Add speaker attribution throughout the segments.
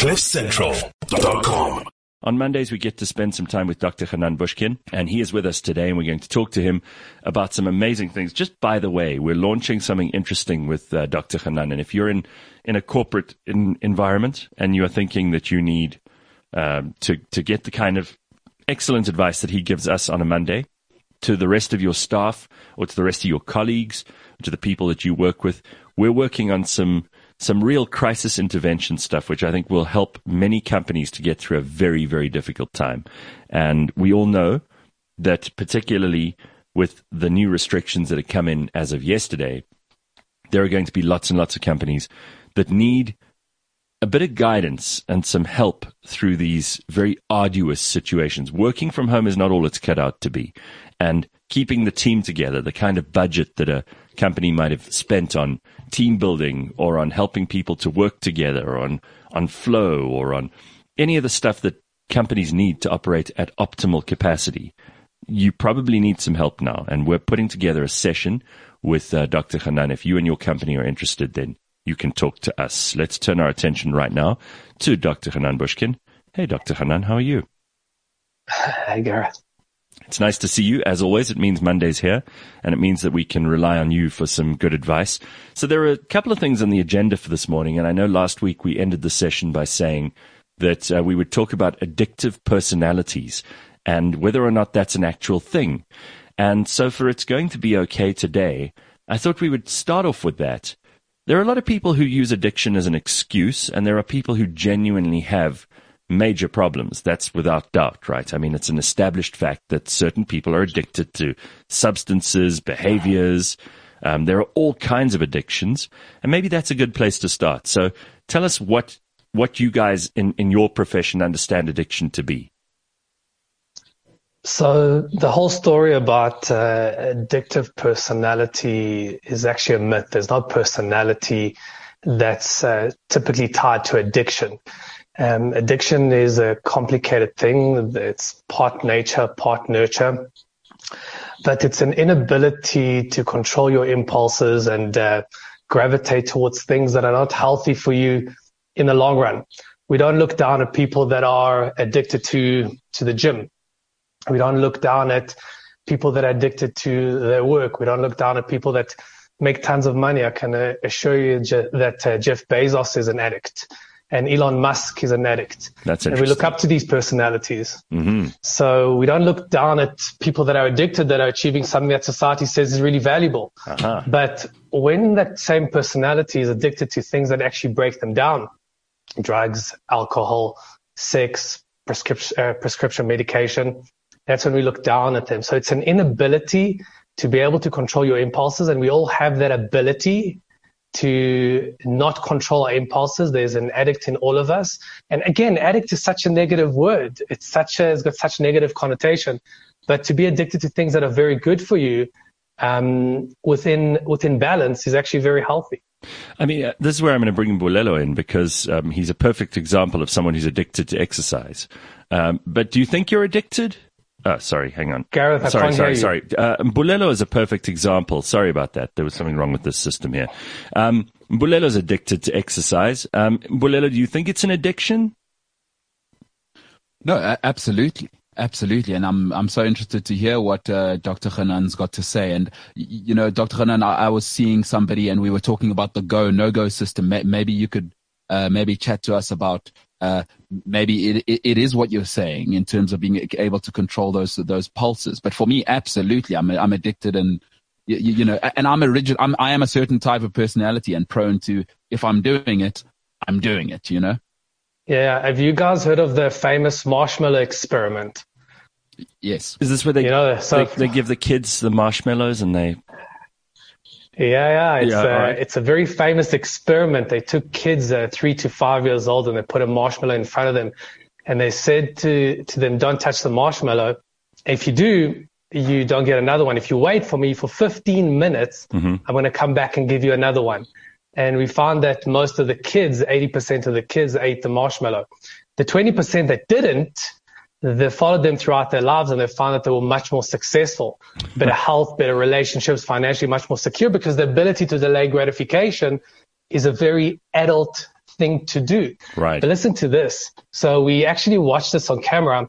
Speaker 1: CliffCentral.com.
Speaker 2: On Mondays, we get to spend some time with Dr. Hanan Bushkin, and he is with us today, and we're going to talk to him about some amazing things. Just by the way, we're launching something interesting with uh, Dr. Hanan, and if you're in, in a corporate in, environment and you are thinking that you need um, to, to get the kind of excellent advice that he gives us on a Monday to the rest of your staff or to the rest of your colleagues, to the people that you work with, we're working on some some real crisis intervention stuff, which I think will help many companies to get through a very, very difficult time. And we all know that particularly with the new restrictions that have come in as of yesterday, there are going to be lots and lots of companies that need a bit of guidance and some help through these very arduous situations. Working from home is not all it's cut out to be. And keeping the team together, the kind of budget that a company might have spent on team building or on helping people to work together or on, on flow or on any of the stuff that companies need to operate at optimal capacity. You probably need some help now. And we're putting together a session with uh, Dr. Hanan. If you and your company are interested, then you can talk to us. Let's turn our attention right now to Dr. Hanan Bushkin. Hey, Dr. Hanan, how are you?
Speaker 3: Hey, Gareth.
Speaker 2: It's nice to see you. As always, it means Monday's here, and it means that we can rely on you for some good advice. So there are a couple of things on the agenda for this morning, and I know last week we ended the session by saying that uh, we would talk about addictive personalities and whether or not that's an actual thing. And so for it's going to be okay today, I thought we would start off with that. There are a lot of people who use addiction as an excuse, and there are people who genuinely have major problems. That's without doubt, right? I mean, it's an established fact that certain people are addicted to substances, behaviors. Um, there are all kinds of addictions, and maybe that's a good place to start. So, tell us what what you guys in in your profession understand addiction to be.
Speaker 3: So the whole story about uh, addictive personality is actually a myth. There's no personality that's uh, typically tied to addiction. Um, addiction is a complicated thing. It's part nature, part nurture. But it's an inability to control your impulses and uh, gravitate towards things that are not healthy for you in the long run. We don't look down at people that are addicted to, to the gym. We don't look down at people that are addicted to their work. We don't look down at people that make tons of money. I can uh, assure you that uh, Jeff Bezos is an addict and Elon Musk is an addict.
Speaker 2: That's interesting.
Speaker 3: and we look up to these personalities.
Speaker 2: Mm-hmm.
Speaker 3: So we don't look down at people that are addicted that are achieving something that society says is really valuable.
Speaker 2: Uh-huh.
Speaker 3: But when that same personality is addicted to things that actually break them down, drugs, alcohol, sex, prescription, uh, prescription medication, that's when we look down at them. So it's an inability to be able to control your impulses. And we all have that ability to not control our impulses. There's an addict in all of us. And again, addict is such a negative word. It's such a, it's got such negative connotation. But to be addicted to things that are very good for you, um, within, within balance is actually very healthy.
Speaker 2: I mean, uh, this is where I'm going to bring Mbulelo in because um, he's a perfect example of someone who's addicted to exercise. Um, but do you think you're addicted? Oh, sorry, hang on.
Speaker 3: Gareth, I
Speaker 2: sorry,
Speaker 3: can't
Speaker 2: sorry,
Speaker 3: hear
Speaker 2: sorry. Uh, Mbulelo is a perfect example. Sorry about that. There was something wrong with this system here. Um, is addicted to exercise. Um, Mbulelo, do you think it's an addiction?
Speaker 4: No, absolutely. Absolutely, and I'm I'm so interested to hear what uh, Dr. Hanan's got to say. And you know, Dr. Hanan, I, I, was seeing somebody, and we were talking about the go no go system. Maybe you could uh, maybe chat to us about uh, maybe it, it, it is what you're saying in terms of being able to control those those pulses. But for me, absolutely, I'm I'm addicted and you, you know, and I'm a rigid. I'm I am a certain type of personality and prone to if I'm doing it, I'm doing it. You know.
Speaker 3: Yeah. Have you guys heard of the famous marshmallow experiment?
Speaker 4: Yes.
Speaker 2: Is this where they
Speaker 3: you know, so
Speaker 2: they, they give the kids the marshmallows and they
Speaker 3: yeah, yeah, it's
Speaker 2: yeah,
Speaker 3: a,
Speaker 2: right.
Speaker 3: it's a very famous experiment. They took kids uh, three to five years old and they put a marshmallow in front of them, and they said to to them, "Don't touch the marshmallow. If you do, you don't get another one. If you wait for me for 15 minutes,
Speaker 2: mm-hmm.
Speaker 3: I'm going to come back and give you another one." And we found that most of the kids, 80% of the kids, ate the marshmallow. The 20% that didn't, they followed them throughout their lives and they found that they were much more successful, better hmm. health, better relationships, financially much more secure because the ability to delay gratification is a very adult thing to do.
Speaker 2: Right.
Speaker 3: But listen to this. So we actually watched this on camera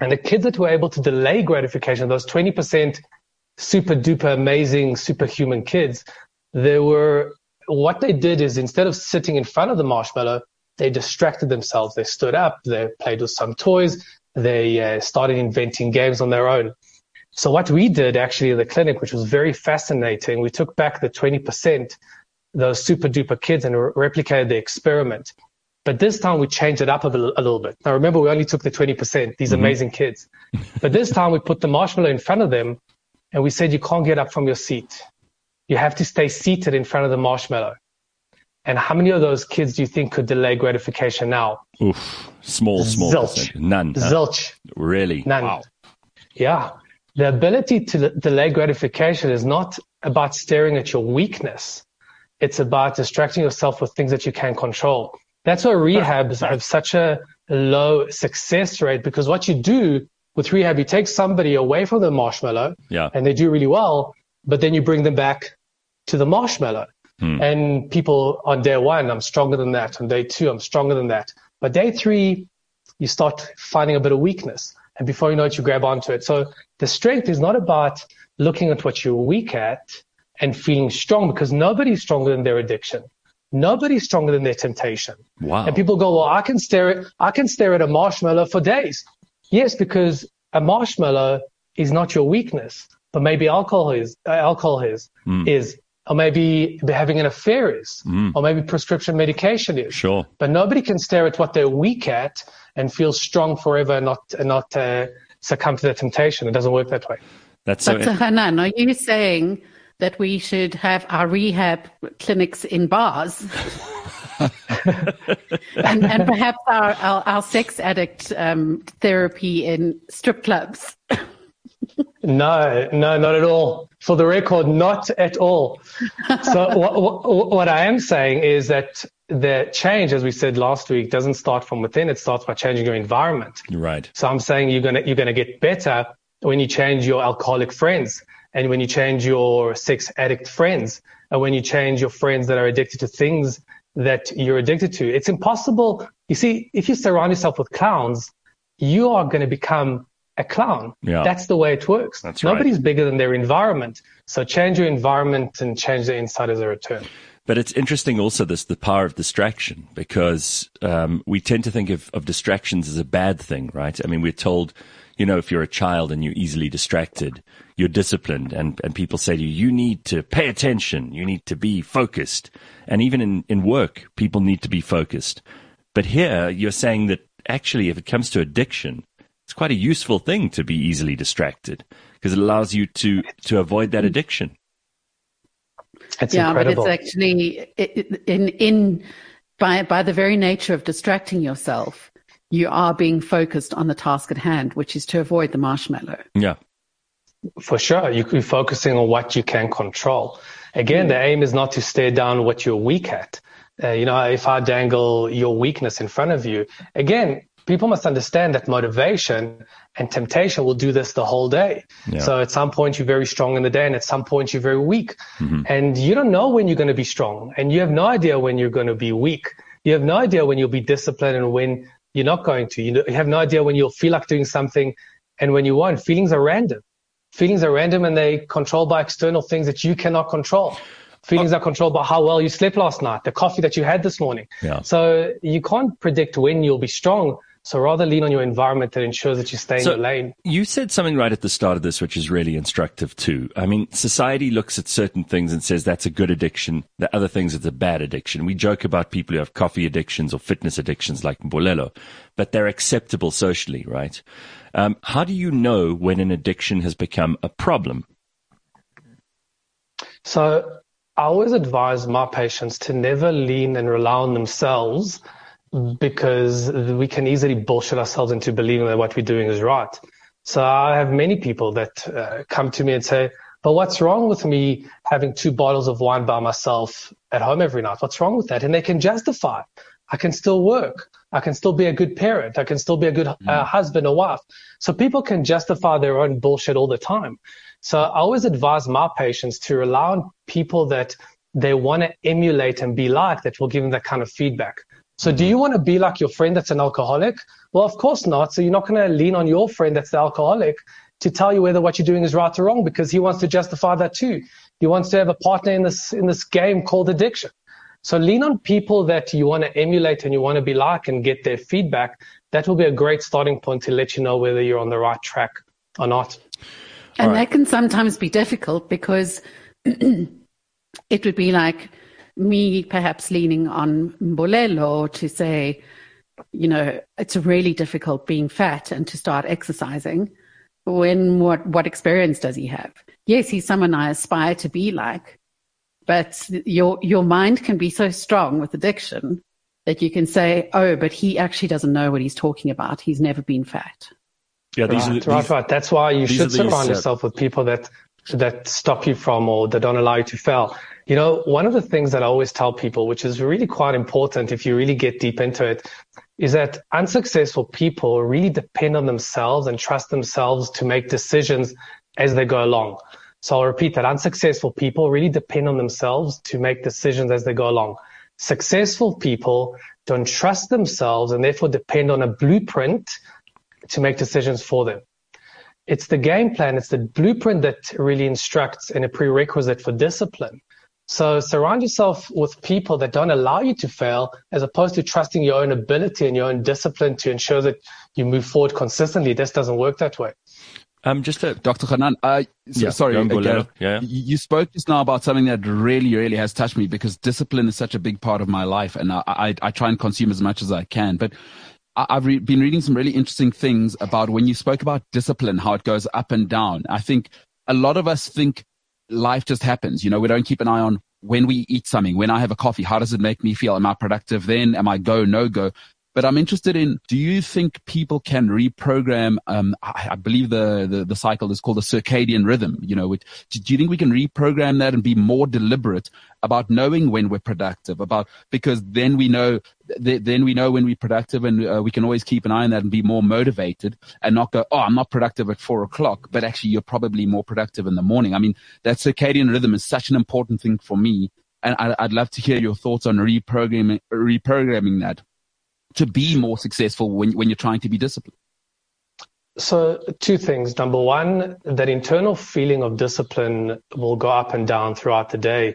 Speaker 3: and the kids that were able to delay gratification, those 20% super duper amazing superhuman kids, they were, what they did is instead of sitting in front of the marshmallow, they distracted themselves. They stood up, they played with some toys, they uh, started inventing games on their own. So what we did actually in the clinic, which was very fascinating, we took back the 20%, those super duper kids and re- replicated the experiment. But this time we changed it up a, a little bit. Now remember, we only took the 20%, these mm-hmm. amazing kids. but this time we put the marshmallow in front of them and we said, you can't get up from your seat. You have to stay seated in front of the marshmallow. And how many of those kids do you think could delay gratification now?
Speaker 2: Oof, small, small.
Speaker 3: Zilch. Percent.
Speaker 2: None.
Speaker 3: Zilch.
Speaker 2: Really?
Speaker 3: None.
Speaker 2: Wow.
Speaker 3: Yeah. The ability to delay gratification is not about staring at your weakness. It's about distracting yourself with things that you can control. That's why rehabs have such a low success rate because what you do with rehab, you take somebody away from the marshmallow
Speaker 2: yeah.
Speaker 3: and they do really well, but then you bring them back to the marshmallow. Hmm. And people on day one, I'm stronger than that. On day two, I'm stronger than that. But day three, you start finding a bit of weakness. And before you know it, you grab onto it. So the strength is not about looking at what you're weak at and feeling strong because nobody's stronger than their addiction. Nobody's stronger than their temptation.
Speaker 2: Wow.
Speaker 3: And people go, well, I can stare at, I can stare at a marshmallow for days. Yes, because a marshmallow is not your weakness, but maybe alcohol is, uh, alcohol is, mm. is, or maybe having an affair is, mm. or maybe prescription medication is.
Speaker 2: Sure.
Speaker 3: But nobody can stare at what they're weak at and feel strong forever and not, and not uh, succumb to the temptation. It doesn't work that way.
Speaker 2: That's so.
Speaker 1: But Hanan, are you saying that we should have our rehab clinics in bars? and, and, perhaps our, our, our sex addict um, therapy in strip clubs.
Speaker 3: No, no, not at all. For the record, not at all. So what, what, what I am saying is that the change, as we said last week, doesn't start from within. It starts by changing your environment.
Speaker 2: Right.
Speaker 3: So I'm saying you're gonna you're gonna get better when you change your alcoholic friends, and when you change your sex addict friends, and when you change your friends that are addicted to things that you're addicted to. It's impossible. You see, if you surround yourself with clowns, you are going to become a clown.
Speaker 2: Yeah.
Speaker 3: That's the way it works.
Speaker 2: That's
Speaker 3: Nobody's
Speaker 2: right.
Speaker 3: bigger than their environment. So change your environment and change the inside as a return.
Speaker 2: But it's interesting also this the power of distraction because um, we tend to think of, of distractions as a bad thing, right? I mean, we're told, you know, if you're a child and you're easily distracted, you're disciplined and, and people say to you, you need to pay attention. You need to be focused. And even in, in work, people need to be focused. But here you're saying that actually, if it comes to addiction, it's quite a useful thing to be easily distracted because it allows you to, to avoid that addiction.
Speaker 3: It's
Speaker 1: yeah,
Speaker 3: incredible.
Speaker 1: but it's actually in, in, by, by the very nature of distracting yourself, you are being focused on the task at hand, which is to avoid the marshmallow.
Speaker 2: Yeah.
Speaker 3: For sure. You could be focusing on what you can control. Again, mm. the aim is not to stare down what you're weak at. Uh, you know, if I dangle your weakness in front of you, again, people must understand that motivation and temptation will do this the whole day.
Speaker 2: Yeah.
Speaker 3: So at some point you're very strong in the day and at some point you're very weak.
Speaker 2: Mm-hmm.
Speaker 3: And you don't know when you're going to be strong and you have no idea when you're going to be weak. You have no idea when you'll be disciplined and when you're not going to. You have no idea when you'll feel like doing something and when you won't. Feelings are random. Feelings are random and they controlled by external things that you cannot control. Feelings are controlled by how well you slept last night, the coffee that you had this morning.
Speaker 2: Yeah.
Speaker 3: So you can't predict when you'll be strong. So rather lean on your environment that ensures that you stay
Speaker 2: so
Speaker 3: in your lane.
Speaker 2: You said something right at the start of this, which is really instructive too. I mean, society looks at certain things and says that's a good addiction. The other things it's a bad addiction. We joke about people who have coffee addictions or fitness addictions like Mbulelo, but they're acceptable socially, right? Um, how do you know when an addiction has become a problem?
Speaker 3: So I always advise my patients to never lean and rely on themselves because we can easily bullshit ourselves into believing that what we're doing is right. So I have many people that uh, come to me and say, but what's wrong with me having two bottles of wine by myself at home every night? What's wrong with that? And they can justify. I can still work. I can still be a good parent. I can still be a good uh, mm. husband or wife. So people can justify their own bullshit all the time. So I always advise my patients to rely on people that they want to emulate and be like that will give them that kind of feedback. So do mm-hmm. you want to be like your friend that's an alcoholic? Well, of course not. So you're not going to lean on your friend that's the alcoholic to tell you whether what you're doing is right or wrong because he wants to justify that too. He wants to have a partner in this in this game called addiction. So lean on people that you want to emulate and you want to be like and get their feedback. That will be a great starting point to let you know whether you're on the right track or not.
Speaker 1: And right. that can sometimes be difficult because it would be like me perhaps leaning on Mbulelo to say, you know, it's really difficult being fat and to start exercising. When what, what experience does he have? Yes, he's someone I aspire to be like, but your, your mind can be so strong with addiction that you can say, oh, but he actually doesn't know what he's talking about. He's never been fat.
Speaker 3: Yeah, these right, are the, right, these, right. That's why you should surround yourself with people that that stop you from or that don't allow you to fail. You know, one of the things that I always tell people, which is really quite important if you really get deep into it, is that unsuccessful people really depend on themselves and trust themselves to make decisions as they go along. So I'll repeat that unsuccessful people really depend on themselves to make decisions as they go along. Successful people don't trust themselves and therefore depend on a blueprint to make decisions for them. It's the game plan, it's the blueprint that really instructs and a prerequisite for discipline. So surround yourself with people that don't allow you to fail as opposed to trusting your own ability and your own discipline to ensure that you move forward consistently. This doesn't work that way.
Speaker 4: Um, just a, Dr. Hanan, uh, so, yeah, sorry, again, yeah. you spoke just now about something that really, really has touched me because discipline is such a big part of my life and I, I, I try and consume as much as I can. But I've re- been reading some really interesting things about when you spoke about discipline, how it goes up and down. I think a lot of us think life just happens. You know, we don't keep an eye on when we eat something, when I have a coffee, how does it make me feel? Am I productive then? Am I go, no go? But I'm interested in, do you think people can reprogram, um, I, I believe the, the, the, cycle is called the circadian rhythm, you know, which, do you think we can reprogram that and be more deliberate about knowing when we're productive about, because then we know, th- then we know when we're productive and uh, we can always keep an eye on that and be more motivated and not go, oh, I'm not productive at four o'clock, but actually you're probably more productive in the morning. I mean, that circadian rhythm is such an important thing for me. And I'd love to hear your thoughts on reprogramming, reprogramming that to be more successful when, when you're trying to be disciplined?
Speaker 3: So, two things. Number one, that internal feeling of discipline will go up and down throughout the day.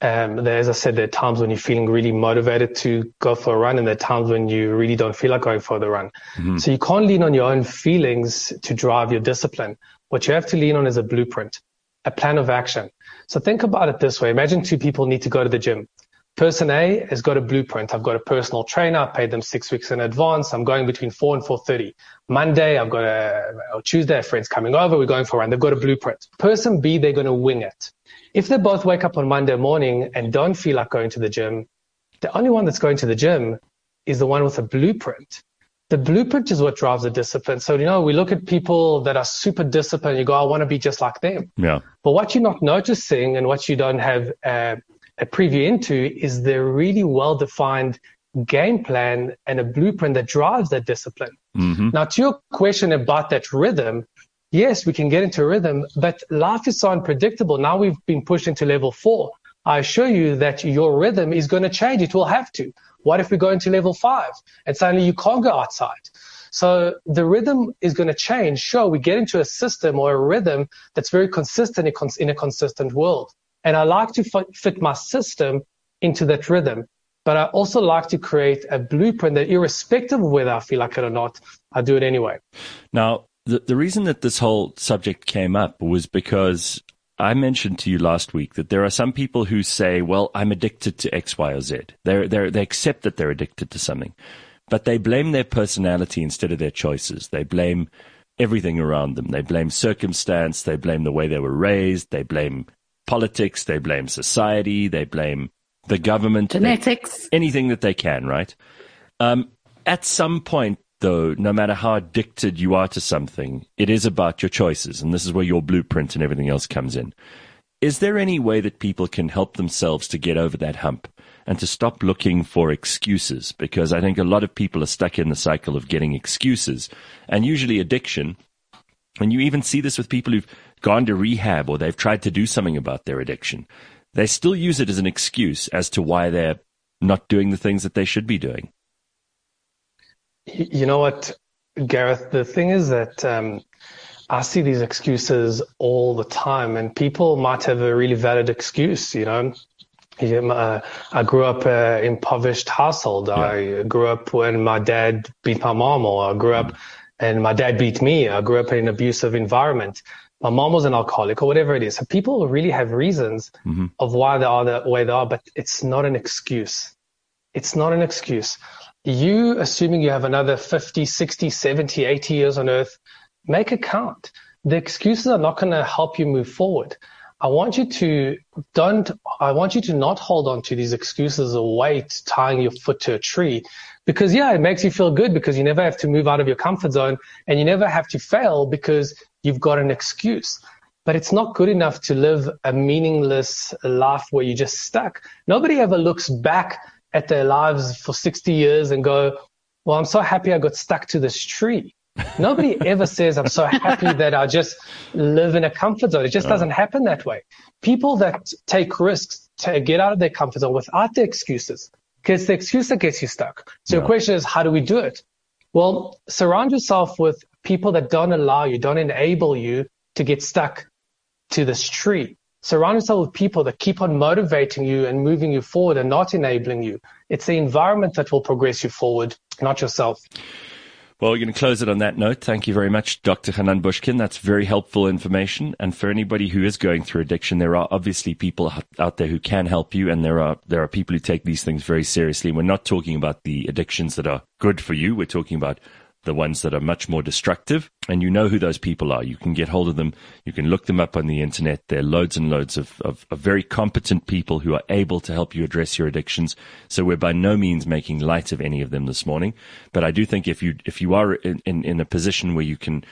Speaker 3: Um, there, as I said, there are times when you're feeling really motivated to go for a run, and there are times when you really don't feel like going for the run. Mm-hmm. So, you can't lean on your own feelings to drive your discipline. What you have to lean on is a blueprint, a plan of action. So, think about it this way Imagine two people need to go to the gym. Person A has got a blueprint. I've got a personal trainer. I paid them six weeks in advance. I'm going between four and four thirty. Monday, I've got a or Tuesday, a friend's coming over. We're going for a run. They've got a blueprint. Person B, they're going to wing it. If they both wake up on Monday morning and don't feel like going to the gym, the only one that's going to the gym is the one with a blueprint. The blueprint is what drives the discipline. So, you know, we look at people that are super disciplined. You go, I want to be just like them.
Speaker 2: Yeah.
Speaker 3: But what you're not noticing and what you don't have uh, a preview into is the really well defined game plan and a blueprint that drives that discipline. Mm-hmm. Now, to your question about that rhythm, yes, we can get into rhythm, but life is so unpredictable. Now we've been pushed into level four. I assure you that your rhythm is going to change. It will have to. What if we go into level five and suddenly you can't go outside? So the rhythm is going to change. Sure, we get into a system or a rhythm that's very consistent in a consistent world. And I like to fit my system into that rhythm. But I also like to create a blueprint that irrespective of whether I feel like it or not, I do it anyway.
Speaker 2: Now, the, the reason that this whole subject came up was because I mentioned to you last week that there are some people who say, well, I'm addicted to X, Y, or Z. They're, they're, they accept that they're addicted to something, but they blame their personality instead of their choices. They blame everything around them. They blame circumstance. They blame the way they were raised. They blame politics, they blame society, they blame the government,
Speaker 1: genetics,
Speaker 2: they, anything that they can, right? Um, at some point, though, no matter how addicted you are to something, it is about your choices, and this is where your blueprint and everything else comes in. Is there any way that people can help themselves to get over that hump and to stop looking for excuses? Because I think a lot of people are stuck in the cycle of getting excuses, and usually addiction. And you even see this with people who've gone to rehab or they've tried to do something about their addiction, they still use it as an excuse as to why they're not doing the things that they should be doing.
Speaker 3: You know what, Gareth? The thing is that um, I see these excuses all the time, and people might have a really valid excuse. You know, uh, I grew up uh, impoverished household. Yeah. I grew up when my dad beat my mom, or I grew up and my dad beat me. I grew up in an abusive environment. My mom was an alcoholic, or whatever it is. So people really have reasons mm-hmm. of why they are the way they are, but it's not an excuse. It's not an excuse. You assuming you have another 50, 60, 70, 80 years on earth, make a count. The excuses are not going to help you move forward. I want you to don't, I want you to not hold on to these excuses of weight tying your foot to a tree because yeah, it makes you feel good because you never have to move out of your comfort zone and you never have to fail because you've got an excuse. But it's not good enough to live a meaningless life where you're just stuck. Nobody ever looks back at their lives for 60 years and go, well, I'm so happy I got stuck to this tree. Nobody ever says, I'm so happy that I just live in a comfort zone. It just doesn't happen that way. People that take risks to get out of their comfort zone without the excuses, because the excuse that gets you stuck. So yeah. the question is, how do we do it? Well, surround yourself with people that don't allow you, don't enable you to get stuck to this tree. Surround yourself with people that keep on motivating you and moving you forward and not enabling you. It's the environment that will progress you forward, not yourself.
Speaker 2: Well, we're going to close it on that note. Thank you very much, Dr. Hanan Bushkin. That's very helpful information. And for anybody who is going through addiction, there are obviously people out there who can help you. And there are, there are people who take these things very seriously. We're not talking about the addictions that are good for you. We're talking about the ones that are much more destructive. And you know who those people are. You can get hold of them. You can look them up on the internet. There are loads and loads of, of, of, very competent people who are able to help you address your addictions. So we're by no means making light of any of them this morning. But I do think if you, if you are in, in, in a position where you can,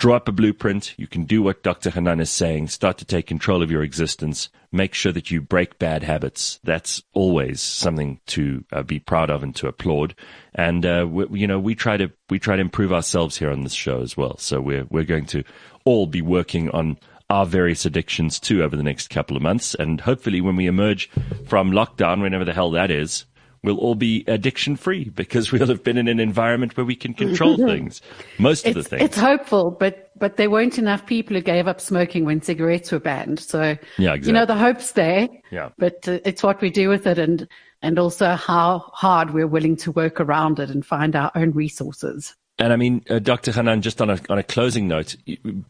Speaker 2: Draw up a blueprint. You can do what Dr. Hanan is saying. Start to take control of your existence. Make sure that you break bad habits. That's always something to uh, be proud of and to applaud. And uh, we, you know, we try to we try to improve ourselves here on this show as well. So we're we're going to all be working on our various addictions too over the next couple of months. And hopefully, when we emerge from lockdown, whenever the hell that is, we'll all be addiction free because we'll have been in an environment where we can control things. Most of the things.
Speaker 1: It's hopeful, but but there weren't enough people who gave up smoking when cigarettes were banned. So yeah, exactly. you know the hope's there. Yeah. But uh, it's what we do with it, and and also how hard we're willing to work around it and find our own resources.
Speaker 2: And I mean, uh, Dr. Hanan, just on a, on a closing note,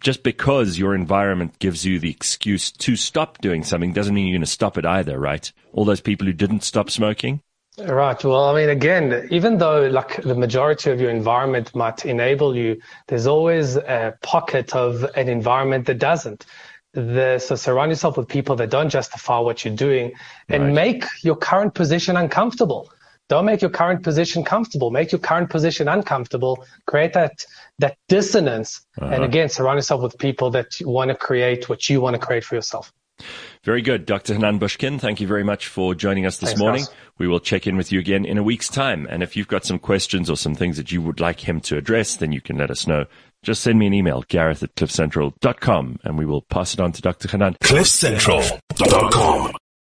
Speaker 2: just because your environment gives you the excuse to stop doing something doesn't mean you're going to stop it either, right? All those people who didn't stop smoking,
Speaker 3: Right. Well, I mean, again, even though like the majority of your environment might enable you, there's always a pocket of an environment that doesn't. The, so surround yourself with people that don't justify what you're doing and right. make your current position uncomfortable. Don't make your current position comfortable. Make your current position uncomfortable. Create that that dissonance. Uh-huh. And again, surround yourself with people that want to create what you want to create for yourself.
Speaker 2: Very good. Dr. Hanan Bushkin, thank you very much for joining us this Thanks, morning. Guys. We will check in with you again in a week's time. And if you've got some questions or some things that you would like him to address, then you can let us know. Just send me an email, gareth at cliffcentral.com, and we will pass it on to Dr. Hanan. cliffcentral.com